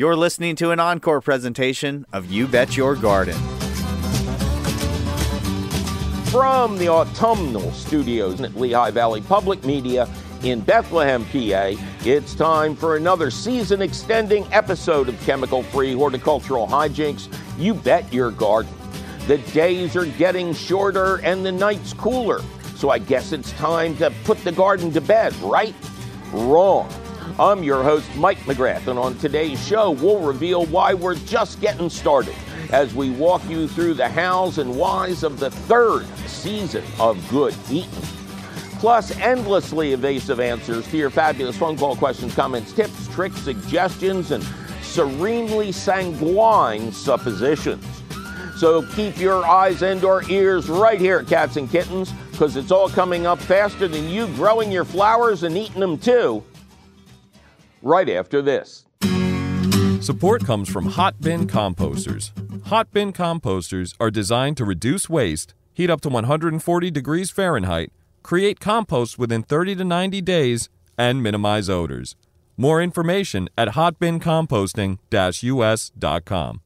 You're listening to an encore presentation of You Bet Your Garden. From the autumnal studios at Lehigh Valley Public Media in Bethlehem, PA, it's time for another season extending episode of Chemical Free Horticultural Hijinks You Bet Your Garden. The days are getting shorter and the nights cooler, so I guess it's time to put the garden to bed, right? Wrong. I'm your host, Mike McGrath, and on today's show, we'll reveal why we're just getting started as we walk you through the hows and whys of the third season of Good Eating. Plus, endlessly evasive answers to your fabulous phone call questions, comments, tips, tricks, suggestions, and serenely sanguine suppositions. So keep your eyes and or ears right here, at cats and kittens, because it's all coming up faster than you growing your flowers and eating them too. Right after this. Support comes from Hot Bin Composters. Hot Bin Composters are designed to reduce waste, heat up to 140 degrees Fahrenheit, create compost within 30 to 90 days, and minimize odors. More information at hotbincomposting-us.com.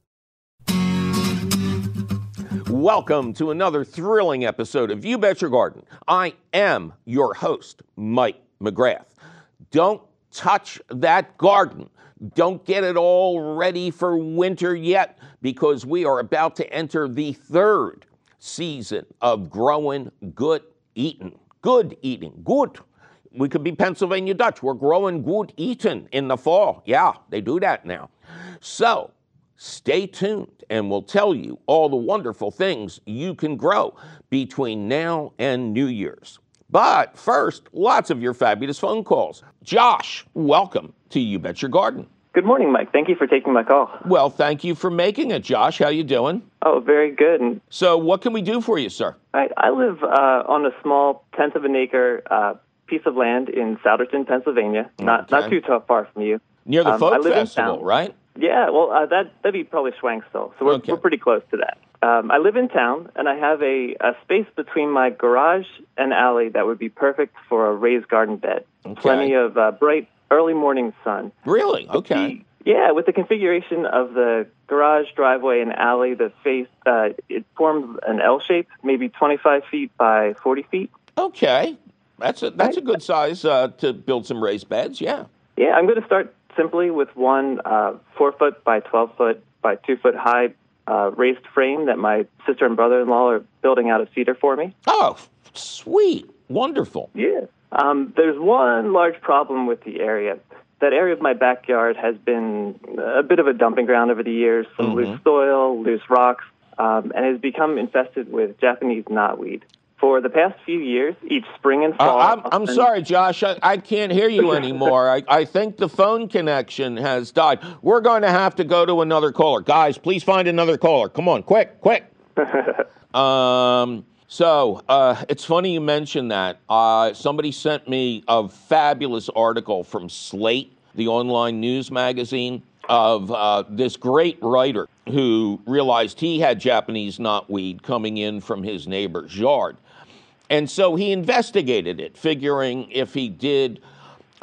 Welcome to another thrilling episode of You Bet Your Garden. I am your host, Mike McGrath. Don't touch that garden. Don't get it all ready for winter yet because we are about to enter the third season of growing good eating. Good eating. Good. We could be Pennsylvania Dutch. We're growing good eating in the fall. Yeah, they do that now. So stay tuned and we'll tell you all the wonderful things you can grow between now and New Year's. But first, lots of your fabulous phone calls. Josh, welcome to You Bet Your Garden. Good morning, Mike. Thank you for taking my call. Well, thank you for making it, Josh. How you doing? Oh, very good. And So, what can we do for you, sir? I, I live uh, on a small tenth of an acre uh, piece of land in Souderton, Pennsylvania. Not Okay. not too far from you. Near the Um, folk festival, right? Yeah, well, uh, that that'd be probably Schwenksville. So we're Okay. we're pretty close to that. Um, I live in town, and I have a, a space between my garage and alley that would be perfect for a raised garden bed. Okay. Plenty of uh, bright early morning sun. Really? Okay. Yeah, with the configuration of the garage, driveway, and alley, the face uh, it forms an L shape, maybe 25 feet by 40 feet. Okay. That's a that's a good size uh, to build some raised beds. Yeah. Yeah, I'm going to start simply with one uh, four foot by 12 foot by two foot high uh, raised frame that my sister and brother in law are building out of cedar for me. Oh, sweet, wonderful. Yeah. Um, there's one large problem with the area. That area of my backyard has been a bit of a dumping ground over the years, some loose soil, loose rocks, um, and has become infested with Japanese knotweed. For the past few years, each spring and Uh, fall. I'm, I'll I'm send- sorry, Josh. I, I can't hear you anymore. I, I think the phone connection has died. We're going to have to go to another caller. Guys, please find another caller. Come on, quick, quick. um, so uh, it's funny you mentioned that. Uh, somebody sent me a fabulous article from Slate, the online news magazine, of uh, this great writer who realized he had Japanese knotweed coming in from his neighbor's yard. And so he investigated it, figuring if he did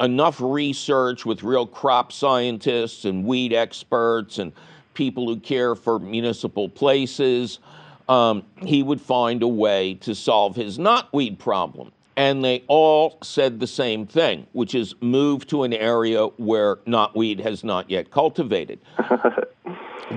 enough research with real crop scientists and weed experts and people who care for municipal places, um, he would find a way to solve his knotweed problem. And they all said the same thing, which is move to an area where knotweed has not yet cultivated.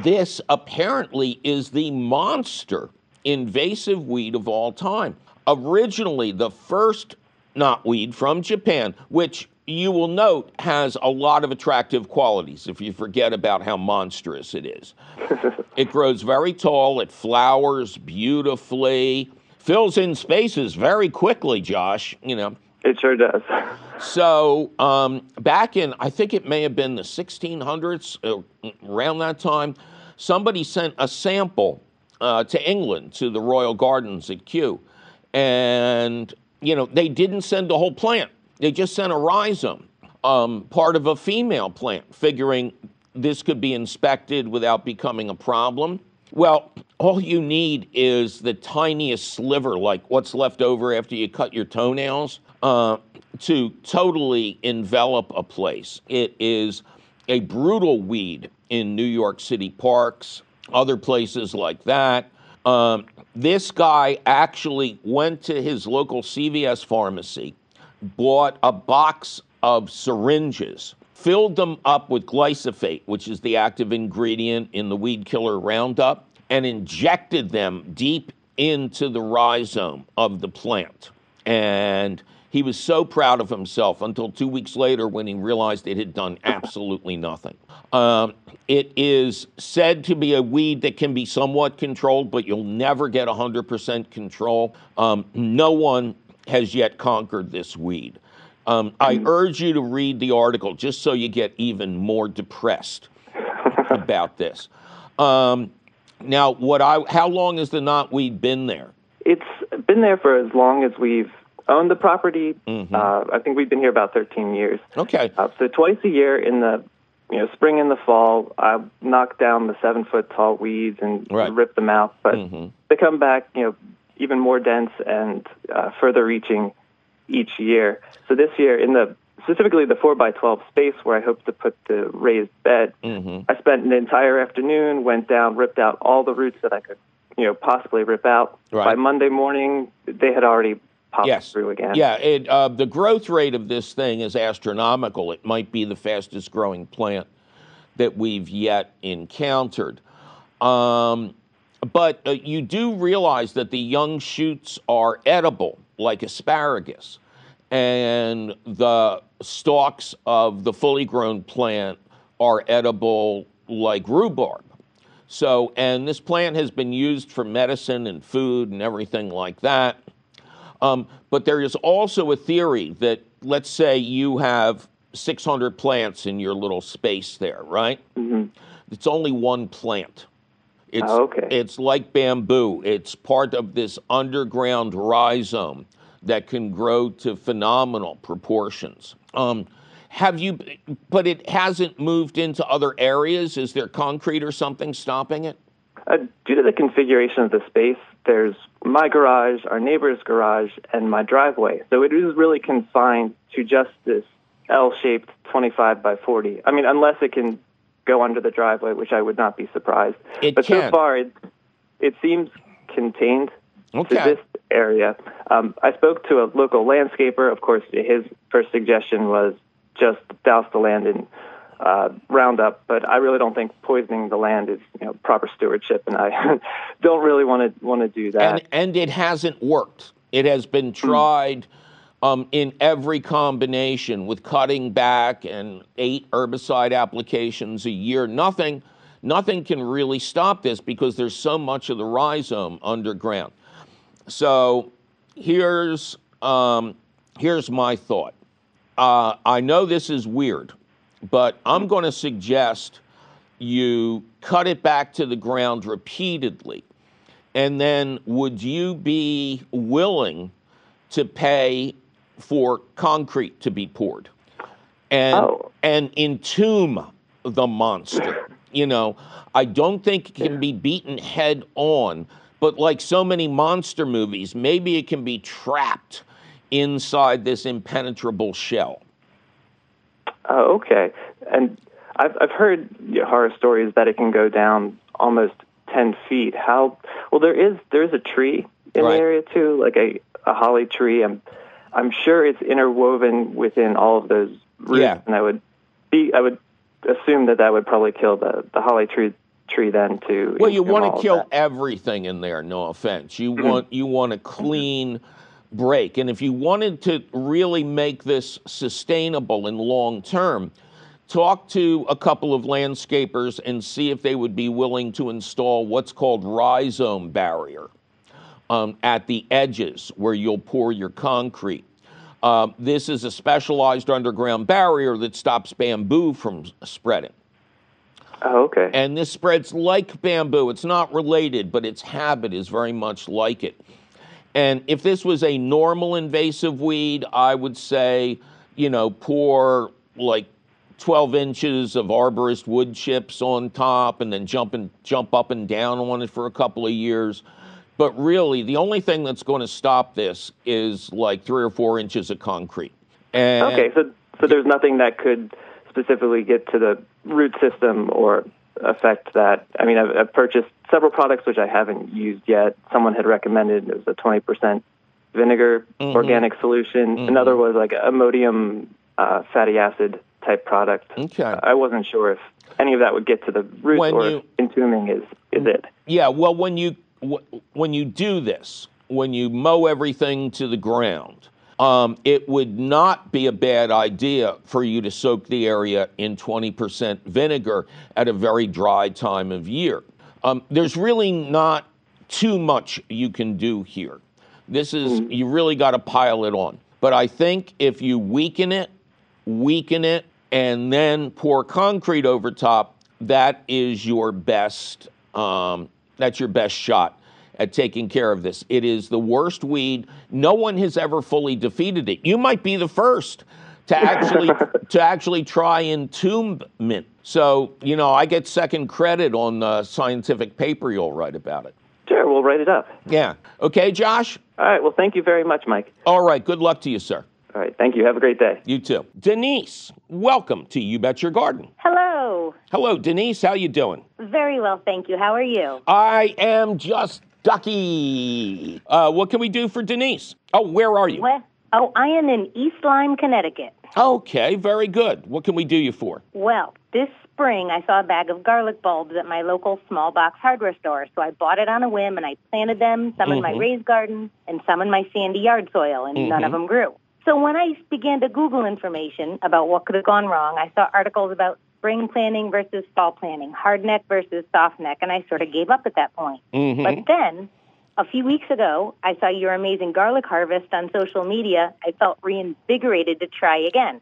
This apparently is the monster invasive weed of all time. Originally, the first knotweed from Japan, which you will note has a lot of attractive qualities if you forget about how monstrous it is. it grows very tall, it flowers beautifully, fills in spaces very quickly, Josh, you know. It sure does. So um, back in, I think it may have been the 1600s, uh, around that time, somebody sent a sample uh, to England to the Royal Gardens at Kew, and you know they didn't send the whole plant; they just sent a rhizome, um, part of a female plant, figuring this could be inspected without becoming a problem. Well, all you need is the tiniest sliver, like what's left over after you cut your toenails, uh, to totally envelop a place. It is a brutal weed in New York City parks, other places like that. Um, this guy actually went to his local CVS pharmacy, bought a box of syringes, filled them up with glyphosate, which is the active ingredient in the weed killer Roundup, and injected them deep into the rhizome of the plant. And he was so proud of himself until two weeks later when he realized it had done absolutely nothing. Um, it is said to be a weed that can be somewhat controlled, but you'll never get 100% control. Um, no one has yet conquered this weed. Um, I urge you to read the article just so you get even more depressed about this. Um, now, what I how long has the knotweed been there? It's been there for as long as we've owned the property. Mm-hmm. Uh, I think we've been here about 13 years. Okay. Uh, so twice a year in the you know spring and the fall, I knock down the seven foot tall weeds and right. rip them out. But mm-hmm. they come back, you know, even more dense and uh, further reaching each year. So this year, in the specifically the 4 by 12 space where I hope to put the raised bed, mm-hmm. I spent an entire afternoon, went down, ripped out all the roots that I could, you know, possibly rip out. Right. By Monday morning, they had already yes. through again. Yeah, it, uh, the growth rate of this thing is astronomical. It might be the fastest growing plant that we've yet encountered. Um, but uh, you do realize that the young shoots are edible, like asparagus and the stalks of the fully grown plant are edible like rhubarb. So, and this plant has been used for medicine and food and everything like that. Um, but there is also a theory that, let's say you have 600 plants in your little space there, right? Mm-hmm. It's only one plant. It's, oh, okay. it's like bamboo. It's part of this underground rhizome that can grow to phenomenal proportions. Um, have you, but it hasn't moved into other areas? Is there concrete or something stopping it? Uh, due to the configuration of the space, there's my garage, our neighbor's garage, and my driveway. So it is really confined to just this L shaped 25 by 40. I mean, unless it can go under the driveway, which I would not be surprised. It but can. so far, it, it seems contained okay. to this area. Um, I spoke to a local landscaper. Of course, his first suggestion was just douse the land in uh, Roundup, but I really don't think poisoning the land is you know, proper stewardship, and I don't really want to want to do that. And, and, it hasn't worked. It has been hmm. tried. Um, in every combination with cutting back and eight herbicide applications a year. Nothing, nothing can really stop this because there's so much of the rhizome underground. So here's um, here's my thought. Uh, I know this is weird, but I'm going to suggest you cut it back to the ground repeatedly. And then would you be willing to pay for concrete to be poured and oh. and entomb the monster? you know, I don't think it can be beaten head on but like so many monster movies, maybe it can be trapped inside this impenetrable shell. Oh, okay. And I've I've heard horror stories that it can go down almost ten feet. How? Well, there is there is a tree in right. the area too, like a, a holly tree. I'm I'm sure it's interwoven within all of those roots, yeah. and I would be I would assume that that would probably kill the the holly tree tree then too. well you want to kill everything in there no offense you mm-hmm. want you want a clean break and if you wanted to really make this sustainable and long term talk to a couple of landscapers and see if they would be willing to install what's called rhizome barrier um, at the edges where you'll pour your concrete uh, this is a specialized underground barrier that stops bamboo from spreading Oh, okay. And this spreads like bamboo. It's not related, but its habit is very much like it. And if this was a normal invasive weed, I would say, you know, pour like 12 inches of arborist wood chips on top and then jump and jump up and down on it for a couple of years. But really, the only thing that's going to stop this is like three or four inches of concrete. And okay, so so there's nothing that could specifically get to the root system or effect that I mean I've, I've purchased several products which I haven't used yet. Someone had recommended it was a 20% vinegar Mm-hmm. organic solution. Another was like a ammonium uh, fatty acid type product. Okay. I wasn't sure if any of that would get to the root When or you- entombing is is it. Yeah, well, when you when you do this, when you mow everything to the ground, um, it would not be a bad idea for you to soak the area in 20% vinegar at a very dry time of year. Um, there's really not too much you can do here. This is you really got to pile it on. But I think if you weaken it, weaken it, and then pour concrete over top, that is your best. Um, that's your best shot at taking care of this. It is the worst weed. No one has ever fully defeated it. You might be the first to actually to actually try entombment. So you know, I get second credit on the scientific paper you'll write about it. Sure, we'll write it up. Yeah. Okay, Josh. All right. Well, thank you very much, Mike. All right. Good luck to you, sir. All right. Thank you. Have a great day. You too. Denise, welcome to You Bet Your Garden. Hello. Hello, Denise. How you doing? Very well, thank you. How are you? I am just ducky. Uh, what can we do for Denise? Oh, where are you? Well, oh, I am in East Lyme, Connecticut. Okay, very good. What can we do you for? Well, this spring I saw a bag of garlic bulbs at my local small box hardware store, so I bought it on a whim and I planted them, some in my raised garden and some in my sandy yard soil, and none of them grew. So when I began to Google information about what could have gone wrong, I saw articles about spring planting versus fall planting, hard neck versus soft neck, and I sort of gave up at that point. Mm-hmm. But then a few weeks ago, I saw your amazing garlic harvest on social media. I felt reinvigorated to try again.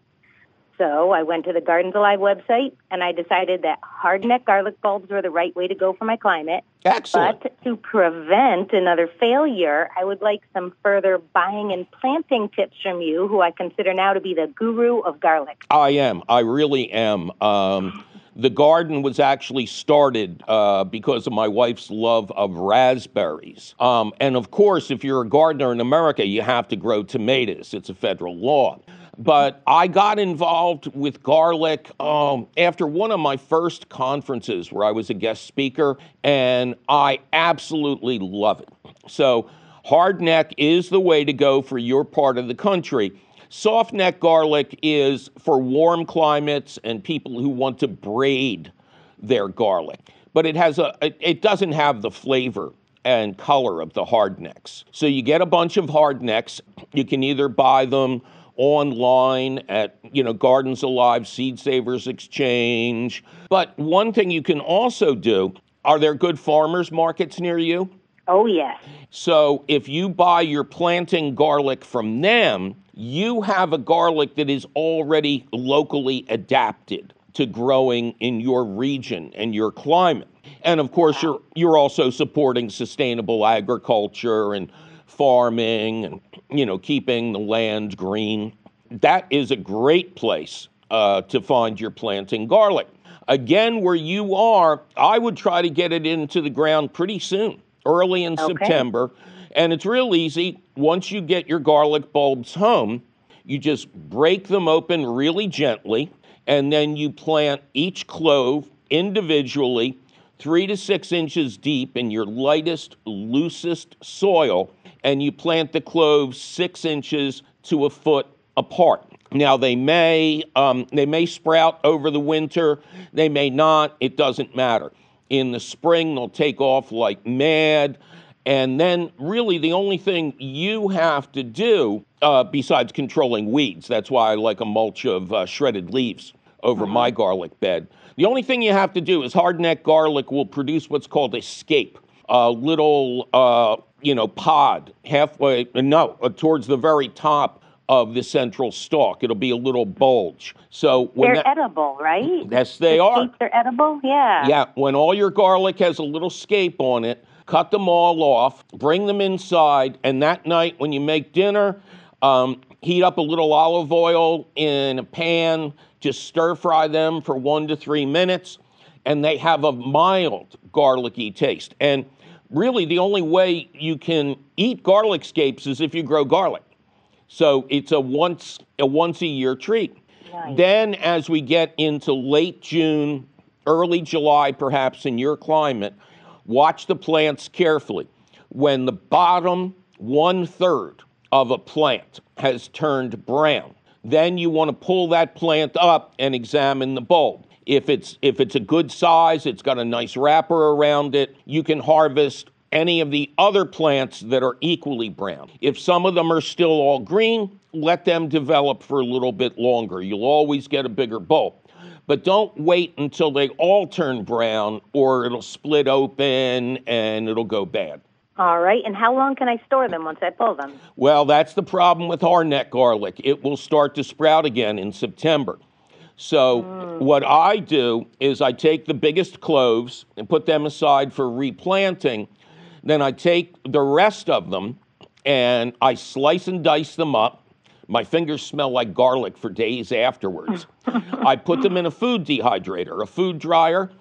So I went to the Gardens Alive website and I decided that hardneck garlic bulbs were the right way to go for my climate. Excellent. But to prevent another failure, I would like some further buying and planting tips from you, who I consider now to be the guru of garlic. I am. I really am. Um, the garden was actually started uh, because of my wife's love of raspberries. Um, and of course, if you're a gardener in America, you have to grow tomatoes. It's a federal law. But I got involved with garlic um, after one of my first conferences where I was a guest speaker, and I absolutely love it. So, hard neck is the way to go for your part of the country. Soft neck garlic is for warm climates and people who want to braid their garlic. But it has a it, doesn't have the flavor and color of the hard necks. So you get a bunch of hard necks. You can either buy them online at you know Gardens Alive, Seed Savers Exchange. But one thing you can also do, are there good farmers markets near you? Oh, yes. So if you buy your planting garlic from them, you have a garlic that is already locally adapted to growing in your region and your climate. And of course, you're you're also supporting sustainable agriculture and farming and you know keeping the land green. That is a great place uh, to find your planting garlic. Again, where you are, I would try to get it into the ground pretty soon, early in September. And it's real easy. Once you get your garlic bulbs home, you just break them open really gently, and then you plant each clove individually, three to six inches deep in your lightest, loosest soil, and you plant the cloves six inches to a foot apart. Now they may um, they may sprout over the winter, they may not. It doesn't matter. In the spring, they'll take off like mad. And then, really, the only thing you have to do, uh, besides controlling weeds, that's why I like a mulch of uh, shredded leaves over my garlic bed. The only thing you have to do is hardneck garlic will produce what's called a scape, a little, uh, you know, pod halfway, no, uh, towards the very top of the central stalk. It'll be a little bulge. So when They're that, edible, right? yes, they The are. They're edible? Yeah. Yeah, when all your garlic has a little scape on it, cut them all off, bring them inside, and that night when you make dinner, um, heat up a little olive oil in a pan, just stir fry them for one to three minutes, and they have a mild garlicky taste. And really, the only way you can eat garlic scapes is if you grow garlic. So it's a once a once a year treat. Then, as we get into late June, early July, perhaps in your climate, watch the plants carefully. When the bottom one third of a plant has turned brown, then you want to pull that plant up and examine the bulb. If it's if it's a good size, it's got a nice wrapper around it, you can harvest any of the other plants that are equally brown. If some of them are still all green, let them develop for a little bit longer. You'll always get a bigger bulb. But don't wait until they all turn brown or it'll split open and it'll go bad. All right. And how long can I store them once I pull them? Well, that's the problem with hardneck garlic. It will start to sprout again in September. So, mm. what I do is I take the biggest cloves and put them aside for replanting. Then I take the rest of them and I slice and dice them up. My fingers smell like garlic for days afterwards. I put them in a food dehydrator, a food dryer,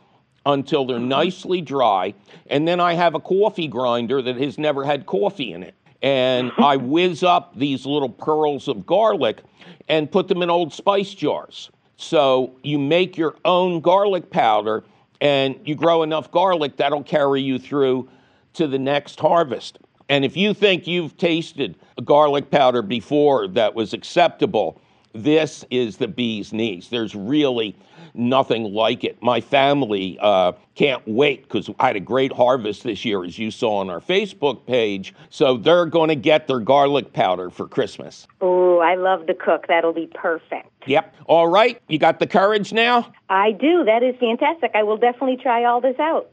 until they're mm-hmm. nicely dry. And then I have a coffee grinder that has never had coffee in it. And I whiz up these little pearls of garlic and put them in old spice jars. So you make your own garlic powder and you grow enough garlic that'll carry you through to the next harvest. And if you think you've tasted a garlic powder before that was acceptable, this is the bee's knees. There's really nothing like it. My family uh, can't wait because I had a great harvest this year, as you saw on our Facebook page. So they're going to get their garlic powder for Christmas. Oh, I love to cook. That'll be perfect. Yep. All right. You got the courage now? I do. That is fantastic. I will definitely try all this out.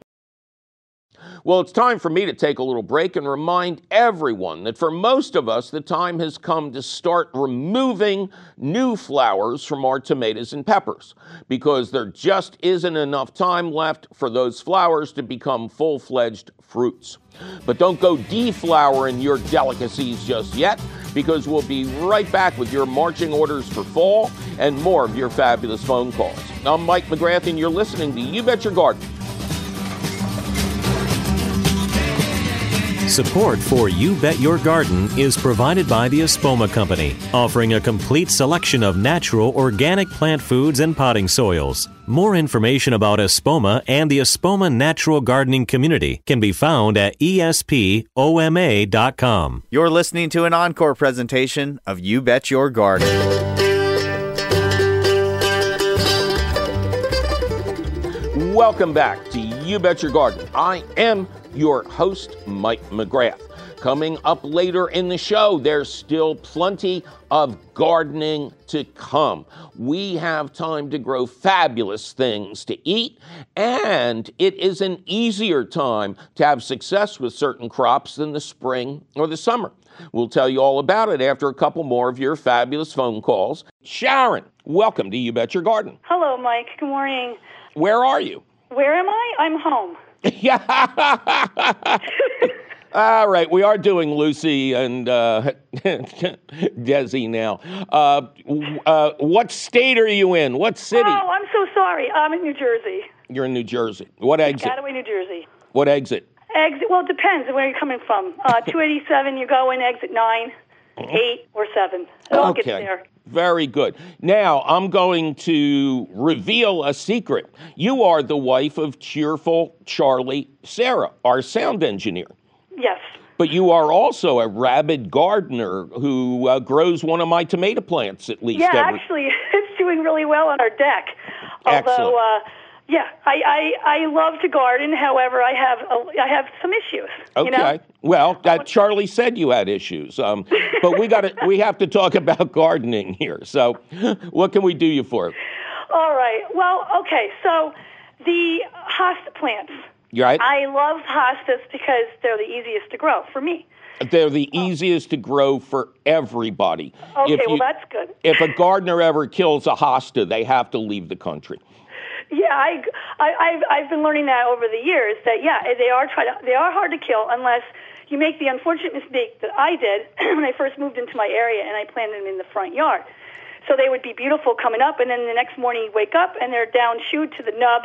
Well, it's time for me to take a little break and remind everyone that for most of us, the time has come to start removing new flowers from our tomatoes and peppers because there just isn't enough time left for those flowers to become full fledged fruits. But don't go deflowering your delicacies just yet because we'll be right back with your marching orders for fall and more of your fabulous phone calls. I'm Mike McGrath, and you're listening to You Bet Your Garden. Support for You Bet Your Garden is provided by the Espoma Company, offering a complete selection of natural organic plant foods and potting soils. More information about Espoma and the Espoma Natural Gardening Community can be found at espoma.com. You're listening to an encore presentation of You Bet Your Garden. Welcome back to You Bet Your Garden. I am your host, Mike McGrath. Coming up later in the show, there's still plenty of gardening to come. We have time to grow fabulous things to eat, and it is an easier time to have success with certain crops than the spring or the summer. We'll tell you all about it after a couple more of your fabulous phone calls. Sharon, welcome to You Bet Your Garden. Hello, Mike. Good morning. Where are you? Where am I? I'm home. Yeah. All right, we are doing Lucy and uh, Desi now. Uh, uh, what state are you in? What city? Oh, I'm so sorry. I'm in New Jersey. You're in New Jersey. What exit? Gataway, New Jersey. What exit? Exit. Well, it depends on where you're coming from. Uh, 287, you go in exit 9, 8, or 7. It all gets there. Very good. Now, I'm going to reveal a secret. You are the wife of cheerful Charlie Sarah, our sound engineer. Yes. But you are also a rabid gardener who uh, grows one of my tomato plants at least Yeah, every. actually, it's doing really well on our deck. Excellent. Although, uh, yeah, I, I, I love to garden. However, I have a, I have some issues. Okay. You know? Well, uh, Charlie said you had issues, um, but we got we have to talk about gardening here. So, what can we do you for? All right. Well, okay. So the hosta plants. You right? I love hostas because they're the easiest to grow for me. They're the easiest to grow for everybody. Okay, If well that's good. If a gardener ever kills a hosta, they have to leave the country. Yeah, I, I I've I've been learning that over the years that yeah they are try to, they are hard to kill unless you make the unfortunate mistake that I did when I first moved into my area and I planted them in the front yard. So they would be beautiful coming up, and then the next morning you wake up and they're down shoot to the nub,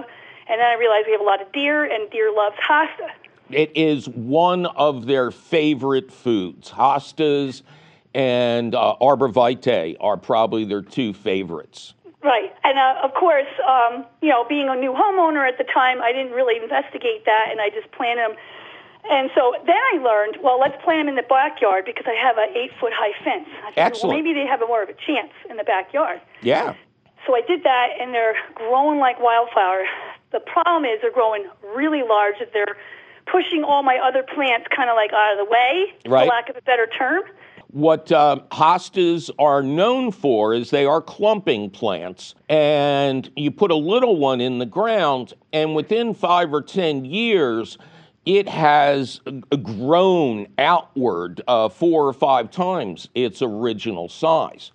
and then I realized we have a lot of deer, and deer loves hosta. It is one of their favorite foods. Hostas and uh, arborvitae are probably their two favorites. Right. And uh, of course, um, you know, being a new homeowner at the time, I didn't really investigate that, and I just planted them. And so then I learned, well, let's plant them in the backyard because I have an eight foot high fence. I said, Excellent. Well, maybe they have a more of a chance in the backyard. Yeah. So I did that, and they're growing like wildfire. The problem is they're growing really large. That they're pushing all my other plants kind of like out of the way, Right. for lack of a better term. What uh, hostas are known for is they are clumping plants, and you put a little one in the ground, and within five or ten years, it has grown outward uh, four or five times its original size.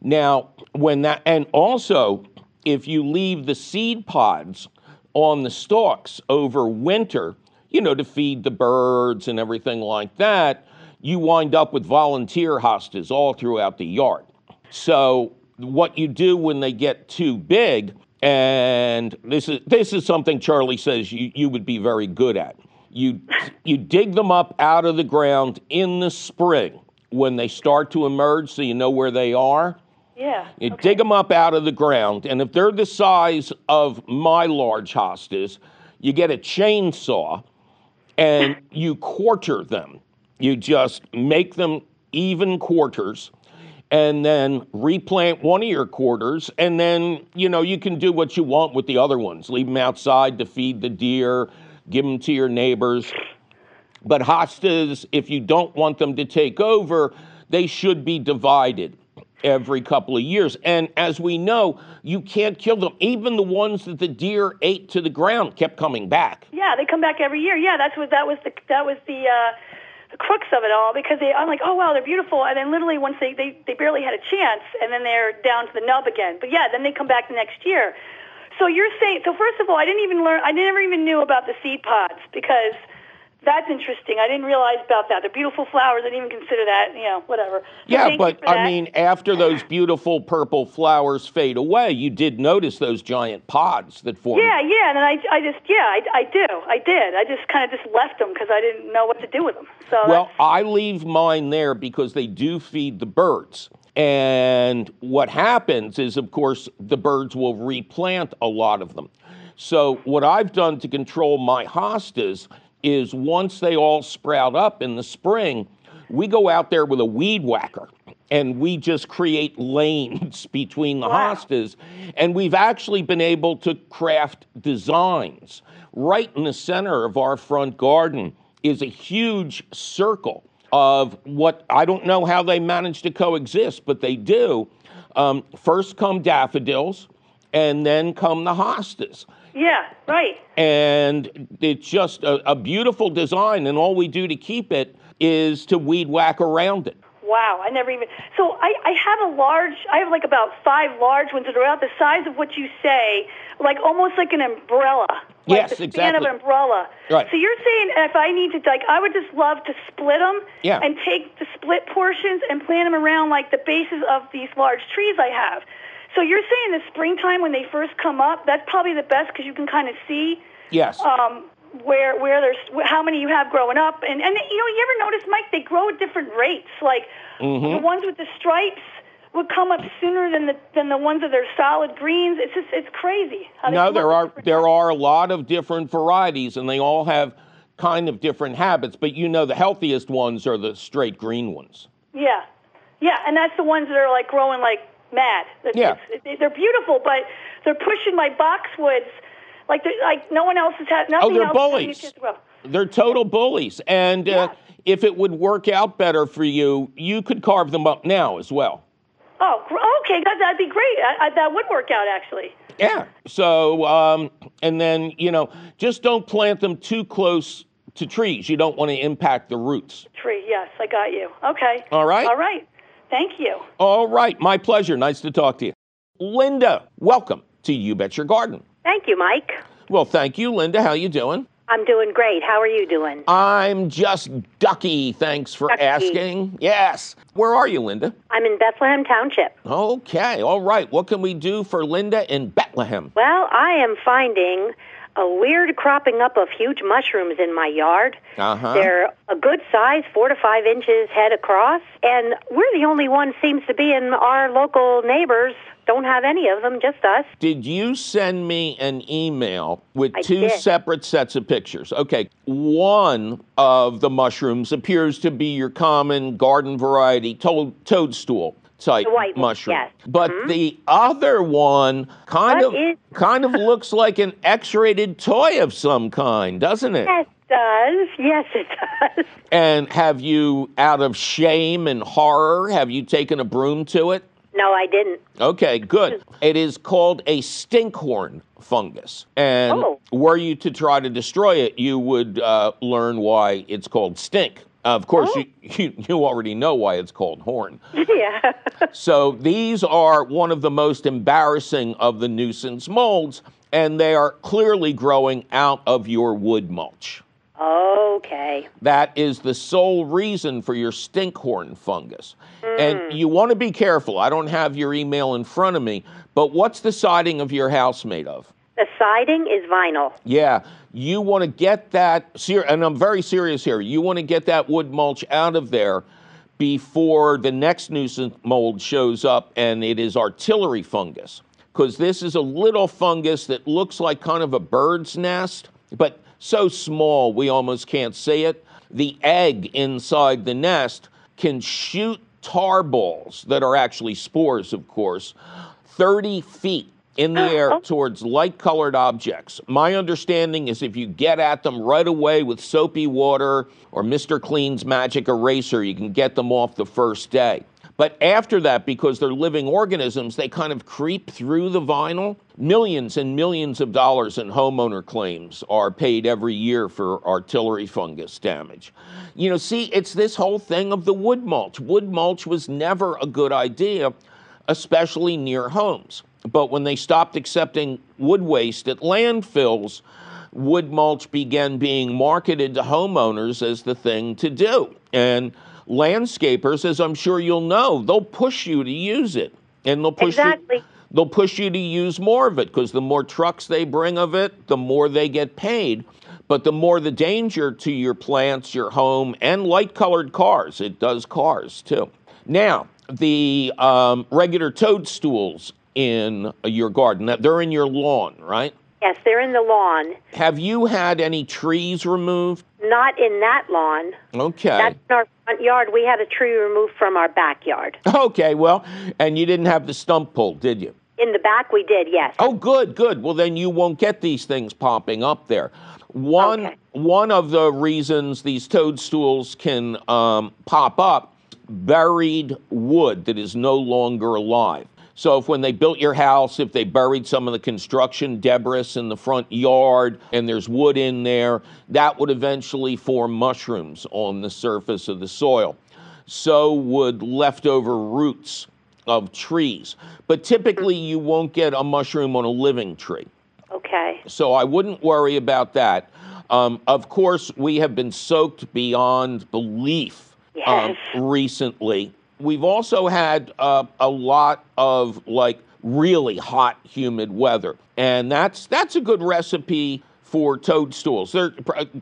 Now, when that, and also, if you leave the seed pods on the stalks over winter, you know, to feed the birds and everything like that, you wind up with volunteer hostas all throughout the yard. So, what you do when they get too big, and this is this is something Charlie says you, you would be very good at. You you dig them up out of the ground in the spring when they start to emerge, so you know where they are. Yeah. You dig them up out of the ground, and if they're the size of my large hostas, you get a chainsaw and you quarter them. You just make them even quarters and then replant one of your quarters and then you know you can do what you want with the other ones. Leave them outside to feed the deer give them to your neighbors. But hostas if you don't want them to take over they should be divided every couple of years. And as we know you can't kill them. Even the ones that the deer ate to the ground kept coming back. Yeah, they come back every year. Yeah, that's what that was the that was the uh, crux of it all because they I'm like, oh wow, they're beautiful, and then literally once they they they barely had a chance, and then they're down to the nub again. But yeah, then they come back the next year. So you're saying so first of all, I didn't even learn I never even knew about the seed pods because that's interesting. I didn't realize about that. They're beautiful flowers. I didn't even consider that. You know, whatever. So Yeah, but I mean, after those beautiful purple flowers fade away, you did notice those giant pods that formed. Yeah, yeah, and then I, I just, yeah, I, I do, I did. I just kind of just left them because I didn't know what to do with them. So Well, I leave mine there because they do feed the birds. And what happens is, of course, the birds will replant a lot of them. So, what I've done to control my hostas is once they all sprout up in the spring, we go out there with a weed whacker and we just create lanes between the Wow. hostas. And we've actually been able to craft designs. Right in the center of our front garden is a huge circle of what I don't know how they manage to coexist, but they do. Um, first come daffodils, and then come the hostas yeah, right. and it's just a, a beautiful design and all we do to keep it is to weed whack around it Wow, I never even. So I, I have a large. I have like about five large ones that are about the size of what you say, like almost like an umbrella. Like Yes, the span exactly. of an umbrella. Right. So you're saying if I need to, like, I would just love to split them Yeah. and take the split portions and plant them around like the bases of these large trees I have. So you're saying the springtime when they first come up, that's probably the best because you can kind of see yes um, where where there's how many you have growing up, and and you know you ever notice, Mike, they grow at different rates. Like Mm-hmm. the ones with the stripes would come up sooner than the than the ones that are solid greens. It's just it's crazy. no there are there times. are a lot of different varieties and they all have kind of different habits but you know the healthiest ones are the straight green ones Yeah, yeah, and that's the ones that are like growing like mad. It's- Yeah. it's- they're beautiful, but they're pushing my boxwoods like like no one else has had. Nothing Oh, they're else bullies. they're total bullies and uh, if it would work out better for you you could carve them up now as well Oh, okay, that, that'd be great. I, I, that would work out actually. Yeah. So, um, and then, you know, just don't plant them too close to trees. You don't want to impact the roots. Tree, yes, I got you. Okay. All right. All right. Thank you. All right. My pleasure. Nice to talk to you. Linda, welcome to You Bet Your Garden. Thank you, Mike. Well, thank you, Linda. How you doing? I'm doing great. How are you doing? I'm just ducky. Thanks for Ducky. asking. Yes. Where are you, Linda? I'm in Bethlehem Township. Okay. All right. What can we do for Linda in Bethlehem? Well, I am finding a weird cropping up of huge mushrooms in my yard. Uh-huh. They're a good size, four to five inches head across, and we're the only one seems to be in our local neighbors. Don't have any of them, just us. Did you send me an email with I two did. separate sets of pictures? Okay. One of the mushrooms appears to be your common garden variety toad, toadstool type The white one, mushroom. yes. Mm-hmm. But the other one kind What of is- kind of looks like an X-rated toy of some kind, doesn't it? Yes, it does. Yes, it does. And have you out of shame and horror have you taken a broom to it? No, I didn't. Okay, good. It is called a stinkhorn fungus. And Oh. were you to try to destroy it, you would uh, learn why it's called stink. Uh, of course, Oh. you, you, you already know why it's called horn. yeah. So these are one of the most embarrassing of the nuisance molds, and they are clearly growing out of your wood mulch. okay. That is the sole reason for your stinkhorn fungus. And hmm. you want to be careful. I don't have your email in front of me, but what's the siding of your house made of? The siding is vinyl. Yeah, you want to get that, and I'm very serious here. You want to get that wood mulch out of there before the next nuisance mold shows up, and it is artillery fungus. Because this is a little fungus that looks like kind of a bird's nest, but so small we almost can't see it. The egg inside the nest can shoot tar balls that are actually spores, of course, 30 feet in the air uh-huh. towards light colored objects. My understanding is if you get at them right away with soapy water or Mr. Clean's magic eraser, you can get them off the first day. But after that, because they're living organisms, they kind of creep through the vinyl. Millions and millions of dollars in homeowner claims are paid every year for artillery fungus damage. You know, see, it's this whole thing of the wood mulch. Wood mulch was never a good idea, especially near homes. But when they stopped accepting wood waste at landfills, wood mulch began being marketed to homeowners as the thing to do. And landscapers, as I'm sure you'll know, they'll push you to use it. And they'll push Exactly. you they'll push you to use more of it because the more trucks they bring of it, the more they get paid. But the more the danger to your plants, your home, and light colored cars. It does cars too. Now, the um, regular toadstools in your garden, they're in your lawn, right? Yes, they're in the lawn. Have you had any trees removed? Not in that lawn. Okay. That's in our front yard. We had a tree removed from our backyard. Okay, well, and you didn't have the stump pulled, did you? In the back, we did, yes. Oh, good, good. Well, then you won't get these things popping up there. One Okay. one of the reasons these toadstools can um, pop up buried wood that is no longer alive. So if when they built your house, if they buried some of the construction debris in the front yard and there's wood in there, that would eventually form mushrooms on the surface of the soil. So would leftover roots of trees. But typically you won't get a mushroom on a living tree. Okay. So I wouldn't worry about that. Um, of course, we have been soaked beyond belief um, Yes. recently. We've also had uh, a lot of like really hot, humid weather, and that's that's a good recipe for toadstools. They're,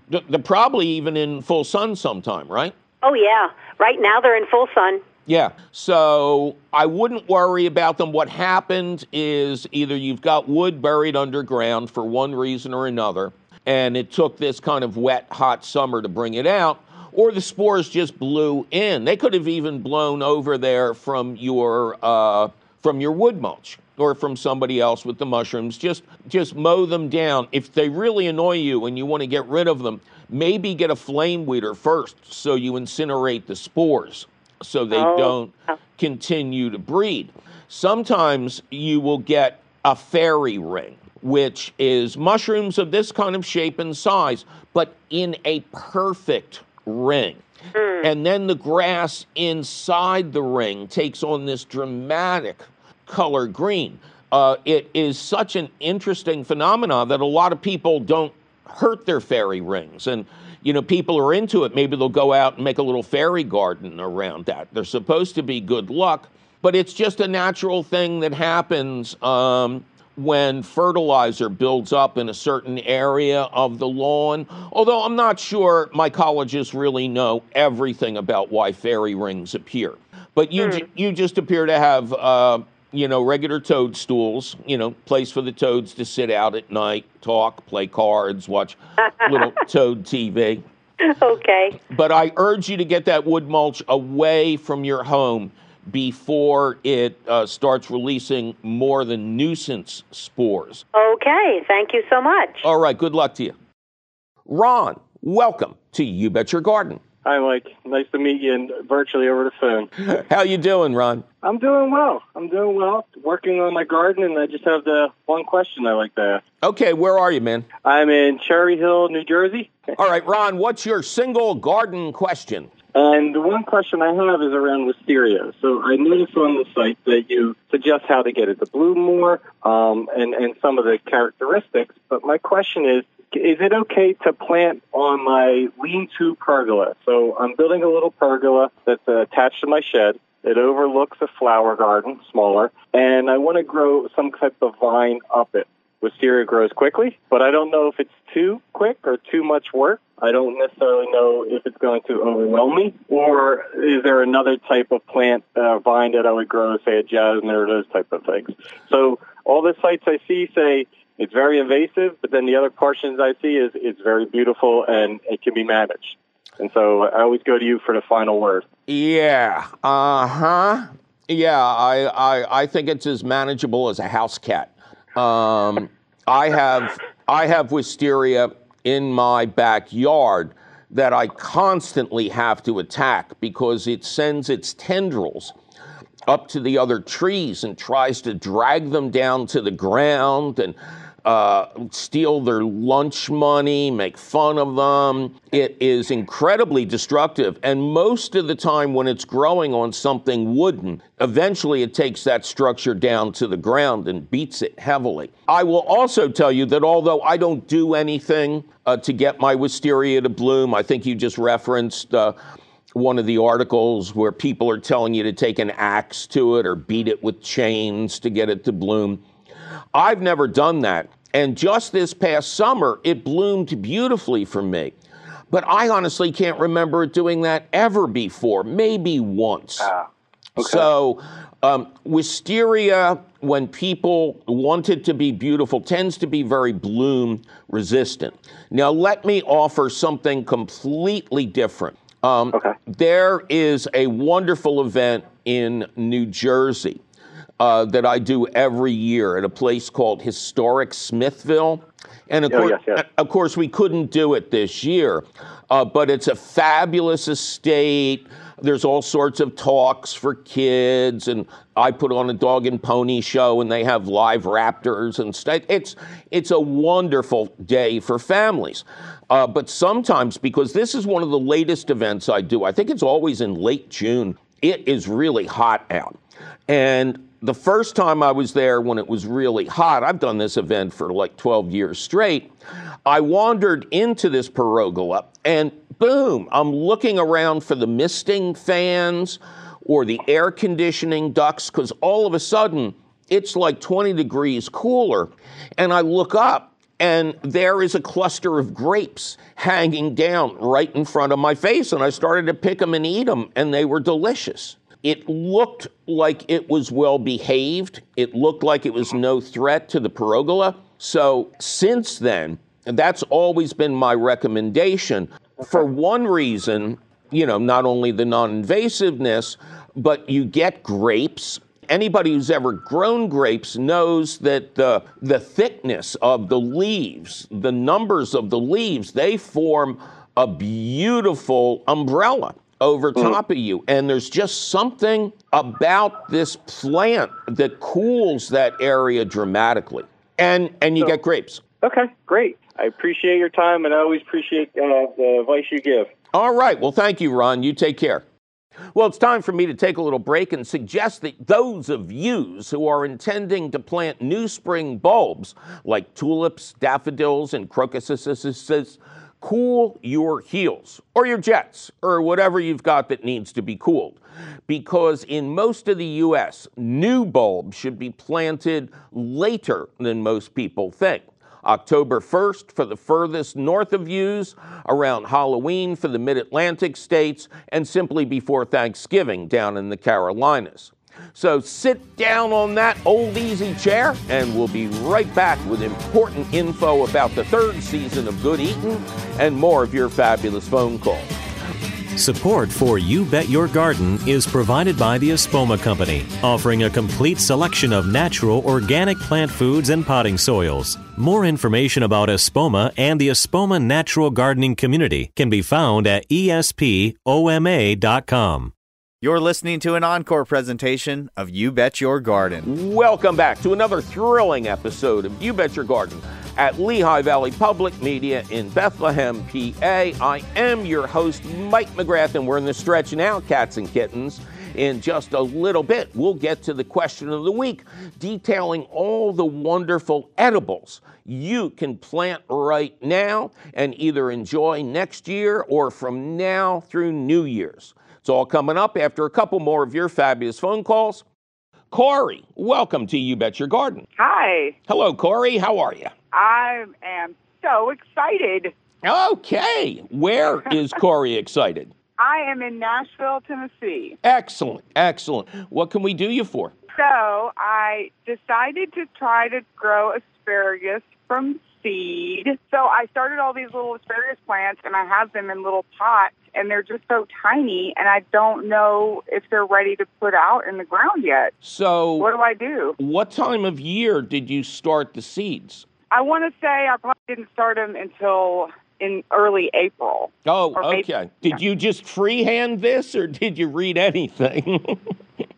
they're probably even in full sun sometime, right? Oh, yeah. Right now, they're in full sun. Yeah. So I wouldn't worry about them. What happened is either you've got wood buried underground for one reason or another, and it took this kind of wet, hot summer to bring it out, or the spores just blew in. They could have even blown over there from your uh, from your wood mulch or from somebody else with the mushrooms. Just just mow them down. If they really annoy you and you want to get rid of them, maybe get a flame weeder first so you incinerate the spores so they Oh. don't continue to breed. Sometimes you will get a fairy ring, which is mushrooms of this kind of shape and size, but in a perfect ring. And then the grass inside the ring takes on this dramatic color green. Uh, it is such an interesting phenomenon that a lot of people don't hurt their fairy rings. And, you know, people are into it. Maybe they'll go out and make a little fairy garden around that. They're supposed to be good luck, but it's just a natural thing that happens um, when fertilizer builds up in a certain area of the lawn. Although I'm not sure mycologists really know everything about why fairy rings appear. But you, ju- you just appear to have, uh, you know, regular toadstools, you know, place for the toads to sit out at night, talk, play cards, watch little toad TV. Okay. But I urge you to get that wood mulch away from your home before it uh, starts releasing more than nuisance spores. Okay. Thank you so much. All right, good luck to you. Ron, welcome to You Bet Your Garden. Hi, Mike. Nice to meet you and virtually over the phone. How you doing, Ron? I'm doing well. I'm doing well. Working on my garden, and I just have the one question I like to ask. Okay, where are you, man? I'm in Cherry Hill, New Jersey, All right, Ron, what's your single garden question? And the one question I have is around wisteria. So I noticed on the site that you suggest how to get it to bloom more, um, and and some of the characteristics. But my question is. Is it okay to plant on my lean-to pergola? So I'm building a little pergola that's uh, attached to my shed. It overlooks a flower garden, smaller, and I want to grow some type of vine up it. Wisteria grows quickly, but I don't know if it's too quick or too much work. I don't necessarily know if it's going to overwhelm me, or is there another type of plant, uh, vine that I would grow, say a jasmine or those type of things. So all the sites I see say it's very invasive, but then the other portions I see is it's very beautiful and it can be managed. And so I always go to you for the final word. Yeah. Uh huh. Yeah, I, I I think it's as manageable as a house cat. Um, I have I have wisteria in my backyard that I constantly have to attack because it sends its tendrils up to the other trees and tries to drag them down to the ground and uh, steal their lunch money, make fun of them. It is incredibly destructive. And most of the time, when it's growing on something wooden, eventually it takes that structure down to the ground and beats it heavily. I will also tell you that although I don't do anything uh, to get my wisteria to bloom, I think you just referenced. Uh, one of the articles where people are telling you to take an axe to it or beat it with chains to get it to bloom. I've never done that. And just this past summer, it bloomed beautifully for me. But I honestly can't remember doing that ever before, maybe once. So, um, wisteria, when people want it to be beautiful, tends to be very bloom resistant. Now, let me offer something completely different. Um, There is a wonderful event in New Jersey uh, that I do every year at a place called Historic Smithville. And of, Oh, course, yes, yes. of course, we couldn't do it this year, uh, but it's a fabulous estate. There's all sorts of talks for kids, and I put on a dog and pony show, and they have live raptors and stuff. It's it's a wonderful day for families. Uh, but sometimes, because this is one of the latest events I do, I think it's always in late June. It is really hot out, and the first time I was there when it was really hot, I've done this event for like 12 years straight. I wandered into this pergola and boom, I'm looking around for the misting fans or the air conditioning ducts because all of a sudden it's like 20 degrees cooler. And I look up and there is a cluster of grapes hanging down right in front of my face. And I started to pick them and eat them, and they were delicious. It looked like it was well behaved. It looked like it was no threat to the pergola. So since then, that's always been my recommendation. For one reason, you know, not only the non invasiveness, but you get grapes. Anybody who's ever grown grapes knows that the, the thickness of the leaves, the numbers of the leaves, they form a beautiful umbrella over top of you. And there's just something about this plant that cools that area dramatically. And and you get grapes. Okay, great. I appreciate your time, and I always appreciate uh, the advice you give. All right. Well, thank you, Ron. You take care. Well, it's time for me to take a little break and suggest that those of yous who are intending to plant new spring bulbs like tulips, daffodils, and crocuses cool your heels or your jets or whatever you've got that needs to be cooled. Because in most of the US, new bulbs should be planted later than most people think. October 1st for the furthest north of yous, around Halloween for the mid Atlantic states, and simply before Thanksgiving down in the Carolinas. So sit down on that old easy chair, and we'll be right back with important info about the third season of Good Eating and more of your fabulous phone calls. Support for You Bet Your Garden is provided by the Espoma Company, offering a complete selection of natural organic plant foods and potting soils. More information about Espoma and the Espoma Natural Gardening Community can be found at espoma.com. You're listening to an encore presentation of You Bet Your Garden. Welcome back to another thrilling episode of You Bet Your Garden at Lehigh Valley Public Media in Bethlehem, PA. I am your host, Mike McGrath, and we're in the stretch now, cats and kittens. In just a little bit, we'll get to the question of the week, detailing all the wonderful edibles you can plant right now and either enjoy next year or from now through New Year's. It's all coming up after a couple more of your fabulous phone calls. Corey, welcome to You Bet Your Garden. Hi. Hello, Corey. How are you? I am so excited. Okay. Where is Corey excited? I am in Nashville, Tennessee. Excellent. Excellent. What can we do you for? So I decided to try to grow asparagus from seed. So I started all these little asparagus plants and I have them in little pots and they're just so tiny and I don't know if they're ready to put out in the ground yet. So, what do I do? What time of year did you start the seeds? I want to say I probably didn't start them until in early April. Oh, maybe- okay. Did you just freehand this or did you read anything?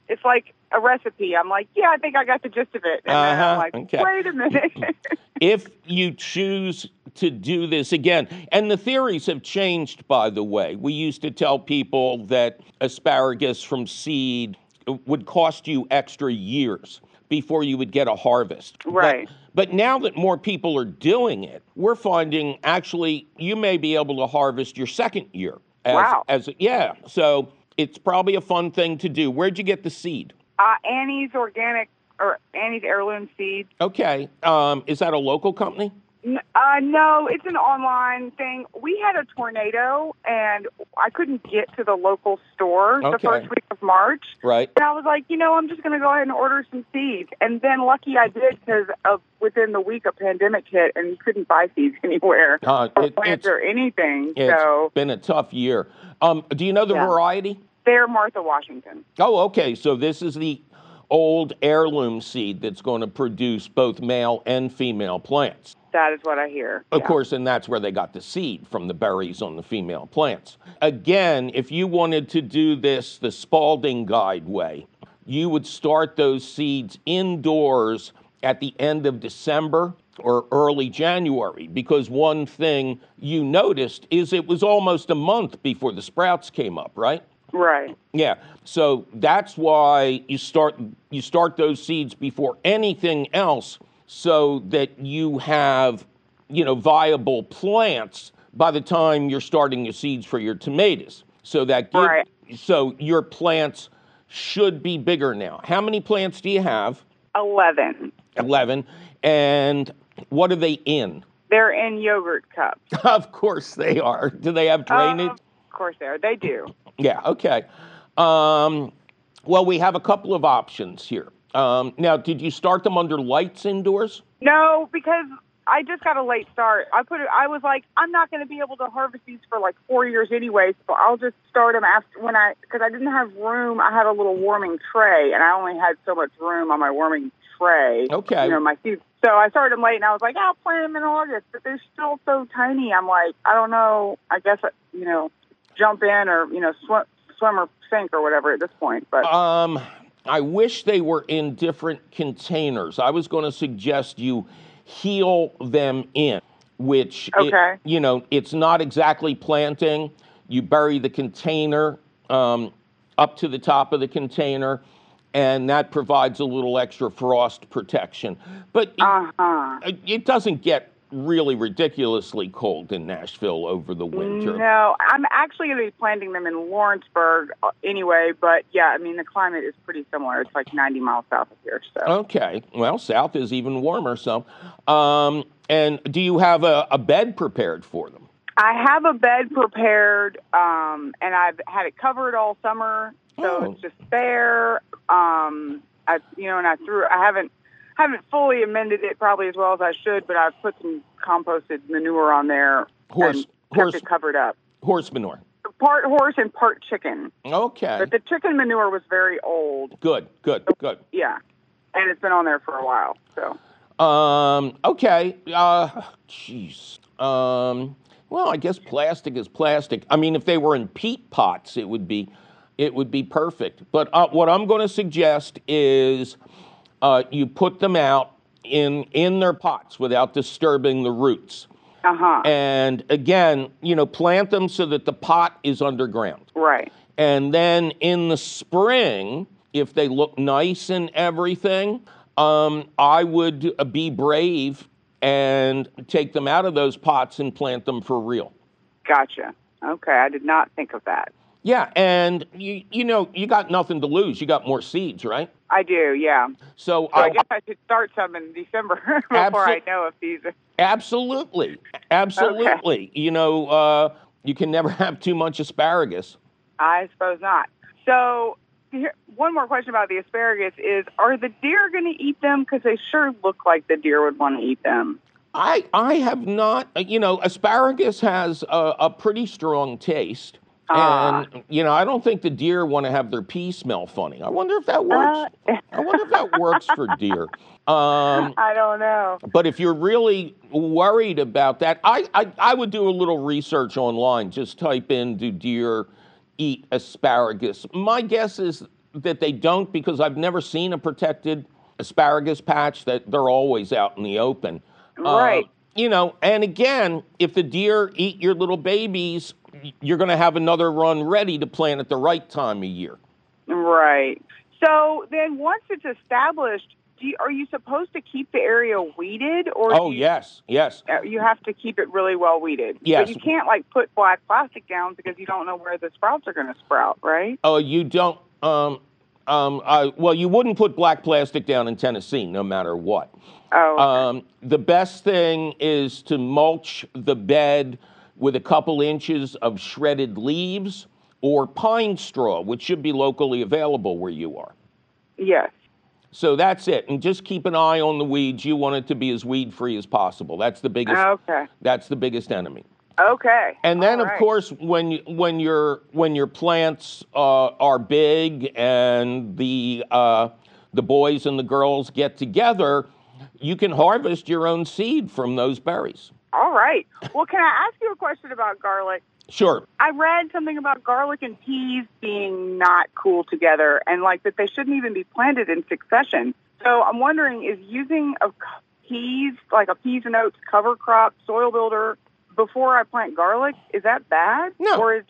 It's like a recipe. I'm like, yeah, I think I got the gist of it. And Uh-huh, I'm like, okay. wait a minute. if you choose to do this again, and the theories have changed, by the way. We used to tell people that asparagus from seed would cost you extra years before you would get a harvest. But- Right. But, now that more people are doing it, we're finding actually you may be able to harvest your second year. As, Wow. As yeah, so it's probably a fun thing to do. Where'd you get the seed? Uh, Annie's organic or Annie's heirloom seed. Okay, um, is that a local company? Uh, no, it's an online thing. We had a tornado and I couldn't get to the local store the first week of March. Right. And I was like, you know, I'm just going to go ahead and order some seeds. And then lucky I did because of within the week a pandemic hit and you couldn't buy seeds anywhere Uh, or it- plants or anything. It's so been a tough year. Um, do you know the Yeah. variety? They're Martha Washington. Oh, okay. So this is the old heirloom seed that's going to produce both male and female plants. That is what I hear. Of Yeah. course, and that's where they got the seed from the berries on the female plants. Again, if you wanted to do this the Spalding Guide way, you would start those seeds indoors at the end of December or early January because one thing you noticed is it was almost a month before the sprouts came up, right? Right. Yeah. So that's why you start you start those seeds before anything else so that you have, you know, viable plants by the time you're starting your seeds for your tomatoes. So that give, Right. so your plants should be bigger now. How many plants do you have? 11. 11. And what are they in? They're in yogurt cups. of course they are. Do they have drainage? Of course they are. They do. Yeah, okay. Um, well, we have a couple of options here. Um, now, did you start them under lights indoors? No, because I just got a late start. I put it. I was like, I'm not going to be able to harvest these for like four years anyway, so I'll just start them after when I because I didn't have room. I had a little warming tray, and I only had so much room on my warming tray. Okay. You know my seeds. So I started them late, and I was like, I'll plant them in August, but they're still so tiny. I'm like, I don't know. I guess you know, jump in or you know, swim, swim or sink or whatever at this point. But Um, I wish they were in different containers. I was going to suggest you heel them in, which, it- you know, it's not exactly planting. You bury the container um, up to the top of the container, and that provides a little extra frost protection. But it, uh huh. it doesn't get really ridiculously cold in Nashville over the winter. No, I'm actually going to be planting them in Lawrenceburg uh, anyway. But yeah, I mean the climate is pretty similar. It's like 90 miles south of here. So Okay. Well, south is even warmer. So, um, and do you have a, a bed prepared for them? I have a bed prepared, um, and I've had it covered all summer, so Oh. it's just there. Um, I, you know, and I threw. I haven't haven't fully amended it probably as well as I should, but I've put some composted manure on there Horse, horse, it covered up. horse manure. Part horse and part chicken, Okay. but the chicken manure was very old. Good. Good. Good. Yeah, and it's been on there for a while. So Um, okay. Uh, jeez. Um, well, I guess plastic is plastic. I mean, if they were in peat pots, it would be, it would be perfect. But uh, what I'm going to suggest is uh, you put them out in in their pots without disturbing the roots. uh huh. And again, you know, plant them so that the pot is underground. Right. And then in the spring, if they look nice and everything, um, I would uh, be brave and take them out of those pots and plant them for real. Gotcha. Okay, I did not think of that. Yeah, and you you know you got nothing to lose. You got more seeds, right? I do. Yeah. So So I I, guess I should start some in December before I know if these are. absolutely, absolutely. You know, uh, you can never have too much asparagus. I suppose not. So, here, one more question about the asparagus is: Are the deer going to eat them? Because they sure look like the deer would want to eat them. I I have not. uh, You know, asparagus has a, a pretty strong taste. Ah. And you know, I don't think the deer want to have their pee smell funny. I wonder if that works. Uh, I wonder if that works for deer. Um, I don't know. but if you're really worried about that, I, I I would do a little research online. Just type in "Do deer eat asparagus?" My guess is that they don't because I've never seen a protected asparagus patch. That they're always out in the open. Uh, Right. you know, and again, if the deer eat your little babies, you're going to have another run ready to plant at the right time of year. Right. So then, once it's established, do you, are you supposed to keep the area weeded, or Oh, you, yes, yes. uh, you have to keep it really well weeded? Yes. But you can't like put black plastic down because you don't know where the sprouts are going to sprout, right? Oh, you don't. Um, um, uh, well, you wouldn't put black plastic down in Tennessee, no matter what. Oh. Um, the best thing is to mulch the bed with a couple inches of shredded leaves or pine straw, which should be locally available where you are. yes. So that's it, and just keep an eye on the weeds. You want it to be as weed free as possible. That's the biggest. Okay. That's the biggest enemy. Okay. And then, All of course, when you, when your when your plants uh, are big and the uh, the boys and the girls get together, you can harvest your own seed from those berries. All right. Well, can I ask you a question about garlic? Sure. I read something about garlic and peas being not cool together and like that they shouldn't even be planted in succession. So I'm wondering is using a peas, like a peas and oats cover crop soil builder before I plant garlic, is that bad? No. Or is,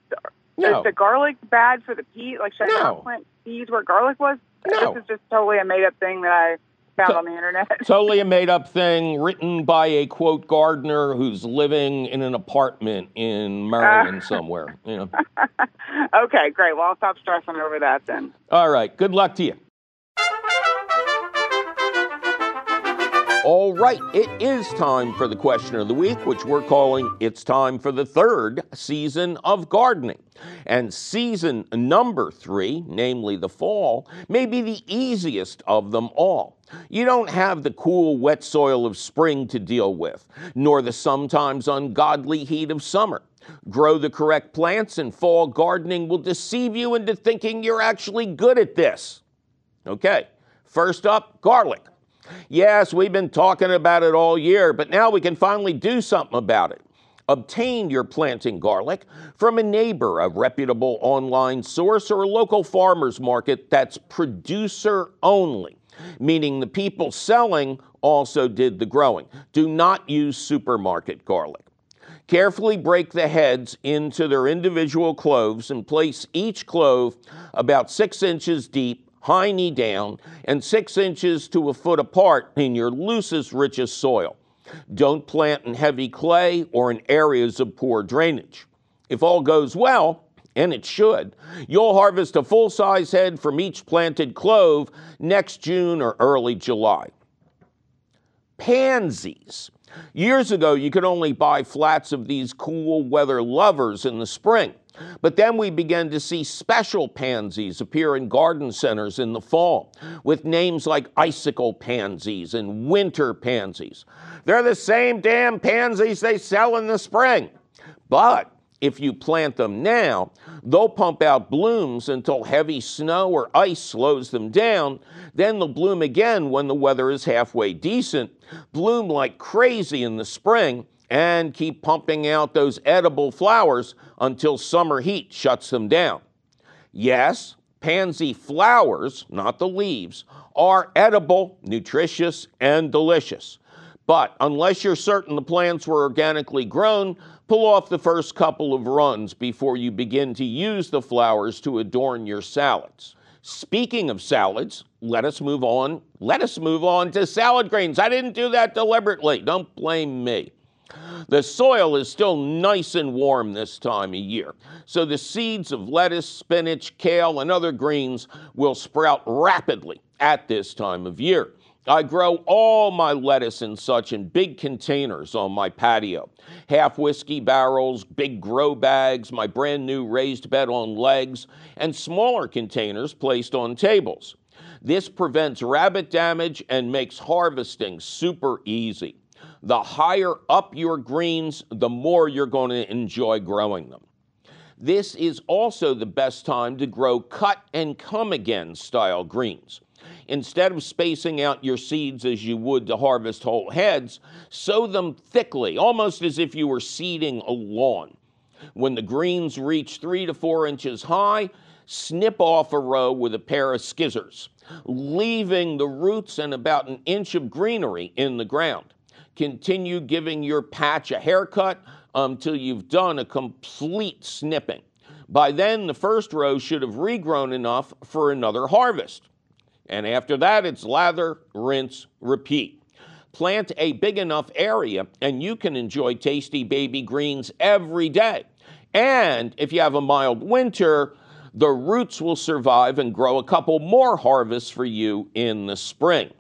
No. is the garlic bad for the pea? Like should I No. not plant peas where garlic was? No. This is just totally a made up thing that I found on the internet. Totally a made up thing written by a quote gardener who's living in an apartment in Maryland ah. somewhere. You know. okay, great. Well, I'll stop stressing over that then. All right. Good luck to you. All right, it is time for the question of the week, which we're calling It's Time for the Third Season of Gardening. And season number three, namely the fall, may be the easiest of them all. You don't have the cool, wet soil of spring to deal with, nor the sometimes ungodly heat of summer. Grow the correct plants, and fall gardening will deceive you into thinking you're actually good at this. Okay, first up, garlic. Yes, we've been talking about it all year, but now we can finally do something about it. Obtain your planting garlic from a neighbor, a reputable online source, or a local farmer's market that's producer only, meaning the people selling also did the growing. Do not use supermarket garlic. Carefully break the heads into their individual cloves and place each clove about six inches deep, high knee down, and six inches to a foot apart in your loosest, richest soil. Don't plant in heavy clay or in areas of poor drainage. If all goes well, and it should, you'll harvest a full size head from each planted clove next June or early July. Pansies. Years ago, you could only buy flats of these cool weather lovers in the spring. But then we began to see special pansies appear in garden centers in the fall with names like icicle pansies and winter pansies. They're the same damn pansies they sell in the spring. But if you plant them now, they'll pump out blooms until heavy snow or ice slows them down. Then they'll bloom again when the weather is halfway decent, bloom like crazy in the spring, and keep pumping out those edible flowers until summer heat shuts them down. Yes, pansy flowers, not the leaves, are edible, nutritious, and delicious. But unless you're certain the plants were organically grown, pull off the first couple of runs before you begin to use the flowers to adorn your salads. Speaking of salads, let us move on. Let us move on to salad greens. I didn't do that deliberately. Don't blame me. The soil is still nice and warm this time of year, so the seeds of lettuce, spinach, kale, and other greens will sprout rapidly at this time of year. I grow all my lettuce and such in big containers on my patio. Half whiskey barrels, big grow bags, my brand new raised bed on legs, and smaller containers placed on tables. This prevents rabbit damage and makes harvesting super easy. The higher up your greens, the more you're going to enjoy growing them. This is also the best time to grow cut and come again style greens. Instead of spacing out your seeds as you would to harvest whole heads, sow them thickly, almost as if you were seeding a lawn. When the greens reach three to four inches high, snip off a row with a pair of scissors, leaving the roots and about an inch of greenery in the ground. Continue giving your patch a haircut until you've done a complete snipping. By then, the first row should have regrown enough for another harvest. And after that, it's lather, rinse, repeat. Plant a big enough area, and you can enjoy tasty baby greens every day. And if you have a mild winter, the roots will survive and grow a couple more harvests for you in the spring.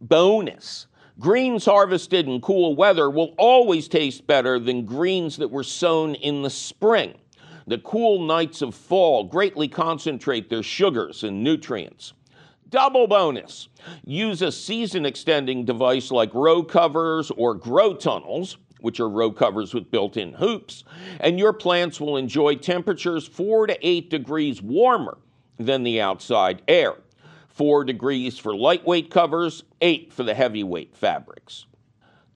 Bonus greens harvested in cool weather will always taste better than greens that were sown in the spring. The cool nights of fall greatly concentrate their sugars and nutrients. Double bonus use a season extending device like row covers or grow tunnels, which are row covers with built in hoops, and your plants will enjoy temperatures 4 to 8 degrees warmer than the outside air. 4 degrees for lightweight covers, 8 for the heavyweight fabrics.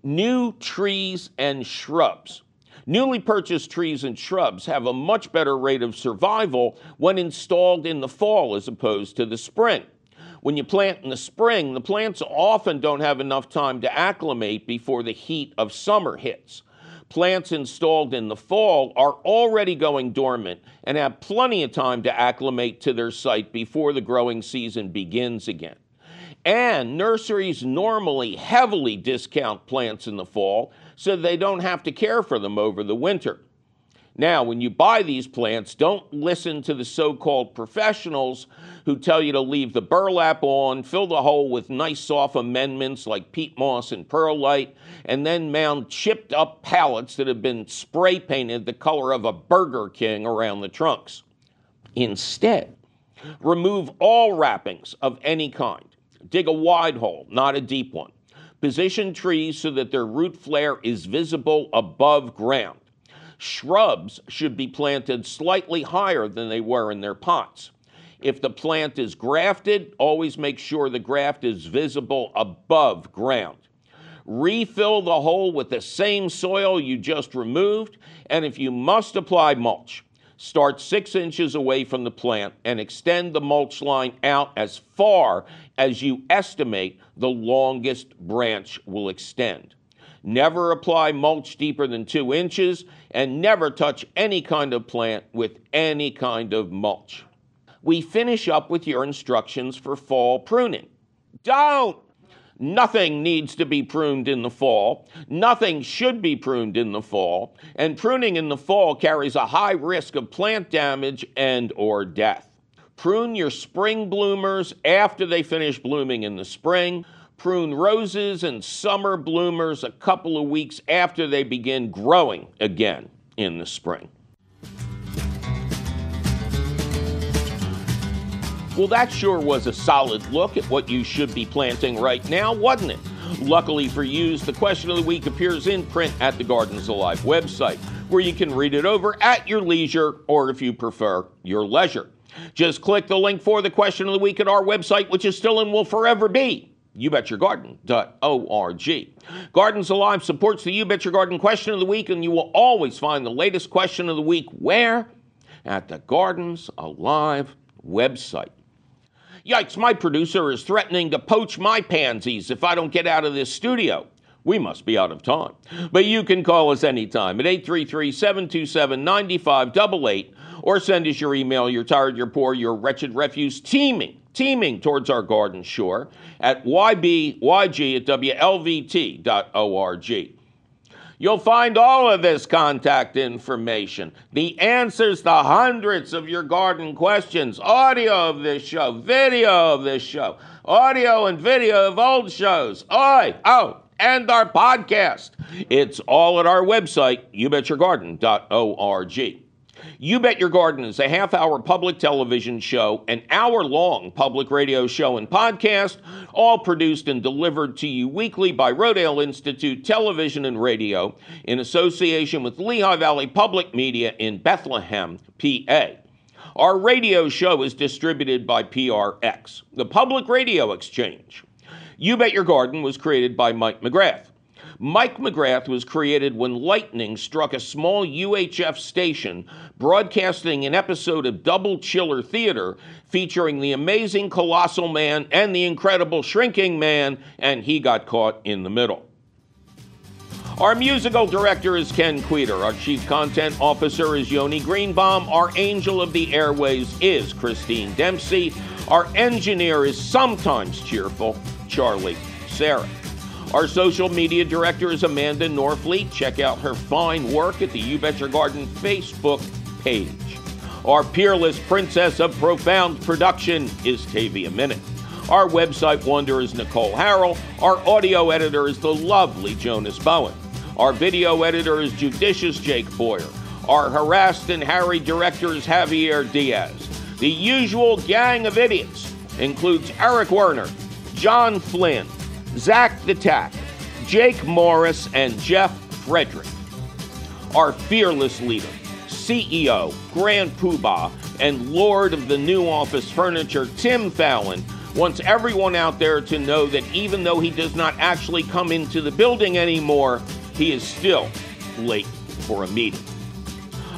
New trees and shrubs. Newly purchased trees and shrubs have a much better rate of survival when installed in the fall as opposed to the spring. When you plant in the spring, the plants often don't have enough time to acclimate before the heat of summer hits. Plants installed in the fall are already going dormant and have plenty of time to acclimate to their site before the growing season begins again. And nurseries normally heavily discount plants in the fall so they don't have to care for them over the winter. Now, when you buy these plants, don't listen to the so called professionals who tell you to leave the burlap on, fill the hole with nice soft amendments like peat moss and perlite, and then mount chipped up pallets that have been spray painted the color of a Burger King around the trunks. Instead, remove all wrappings of any kind. Dig a wide hole, not a deep one. Position trees so that their root flare is visible above ground. Shrubs should be planted slightly higher than they were in their pots. If the plant is grafted, always make sure the graft is visible above ground. Refill the hole with the same soil you just removed, and if you must apply mulch, start six inches away from the plant and extend the mulch line out as far as you estimate the longest branch will extend. Never apply mulch deeper than two inches, and never touch any kind of plant with any kind of mulch. We finish up with your instructions for fall pruning. Don't! Nothing needs to be pruned in the fall. Nothing should be pruned in the fall. And pruning in the fall carries a high risk of plant damage and or death. Prune your spring bloomers after they finish blooming in the spring. Prune roses and summer bloomers a couple of weeks after they begin growing again in the spring. Well, that sure was a solid look at what you should be planting right now, wasn't it? Luckily for you, the question of the week appears in print at the Gardens Alive website, where you can read it over at your leisure or, if you prefer, your leisure. Just click the link for the question of the week at our website, which is still and will forever be youbetyourgarden.org. Gardens Alive supports the You Bet Your Garden question of the week, and you will always find the latest question of the week where? At the Gardens Alive website. Yikes, my producer is threatening to poach my pansies if I don't get out of this studio. We must be out of time. But you can call us anytime at 833 727 9588 or send us your email, you're tired, you're poor, you're wretched refuse teeming, teeming towards our garden shore at ybyg at wlvt.org. You'll find all of this contact information, the answers to hundreds of your garden questions, audio of this show, video of this show, audio and video of old shows. Oi, oh, and our podcast. It's all at our website, youbetyourgarden.org. You Bet Your Garden is a half hour public television show, an hour long public radio show and podcast, all produced and delivered to you weekly by Rodale Institute Television and Radio in association with Lehigh Valley Public Media in Bethlehem, PA. Our radio show is distributed by PRX, the Public Radio Exchange. You Bet Your Garden was created by Mike McGrath. Mike McGrath was created when lightning struck a small UHF station broadcasting an episode of Double Chiller Theater featuring the amazing Colossal Man and the incredible Shrinking Man, and he got caught in the middle. Our musical director is Ken Queter. Our chief content officer is Yoni Greenbaum. Our angel of the airways is Christine Dempsey. Our engineer is sometimes cheerful, Charlie Sarah. Our social media director is Amanda Norfleet. Check out her fine work at the You Bet Your Garden Facebook page. Our peerless princess of profound production is Tavia Minute. Our website wonder is Nicole Harrell. Our audio editor is the lovely Jonas Bowen. Our video editor is judicious Jake Boyer. Our harassed and harried director is Javier Diaz. The usual gang of idiots includes Eric Werner, John Flynn, Zach the Tack, Jake Morris, and Jeff Frederick. Our fearless leader, CEO, Grand Poobah, and Lord of the New Office Furniture, Tim Fallon, wants everyone out there to know that even though he does not actually come into the building anymore, he is still late for a meeting.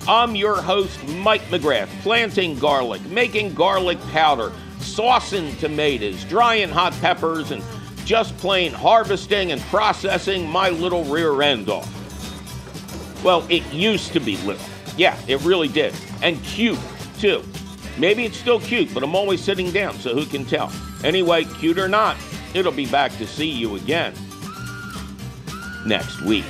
I'm your host, Mike McGrath, planting garlic, making garlic powder, saucing tomatoes, drying hot peppers, and just plain harvesting and processing my little rear end off. Well, it used to be little. Yeah, it really did. And cute, too. Maybe it's still cute, but I'm always sitting down, so who can tell? Anyway, cute or not, it'll be back to see you again next week.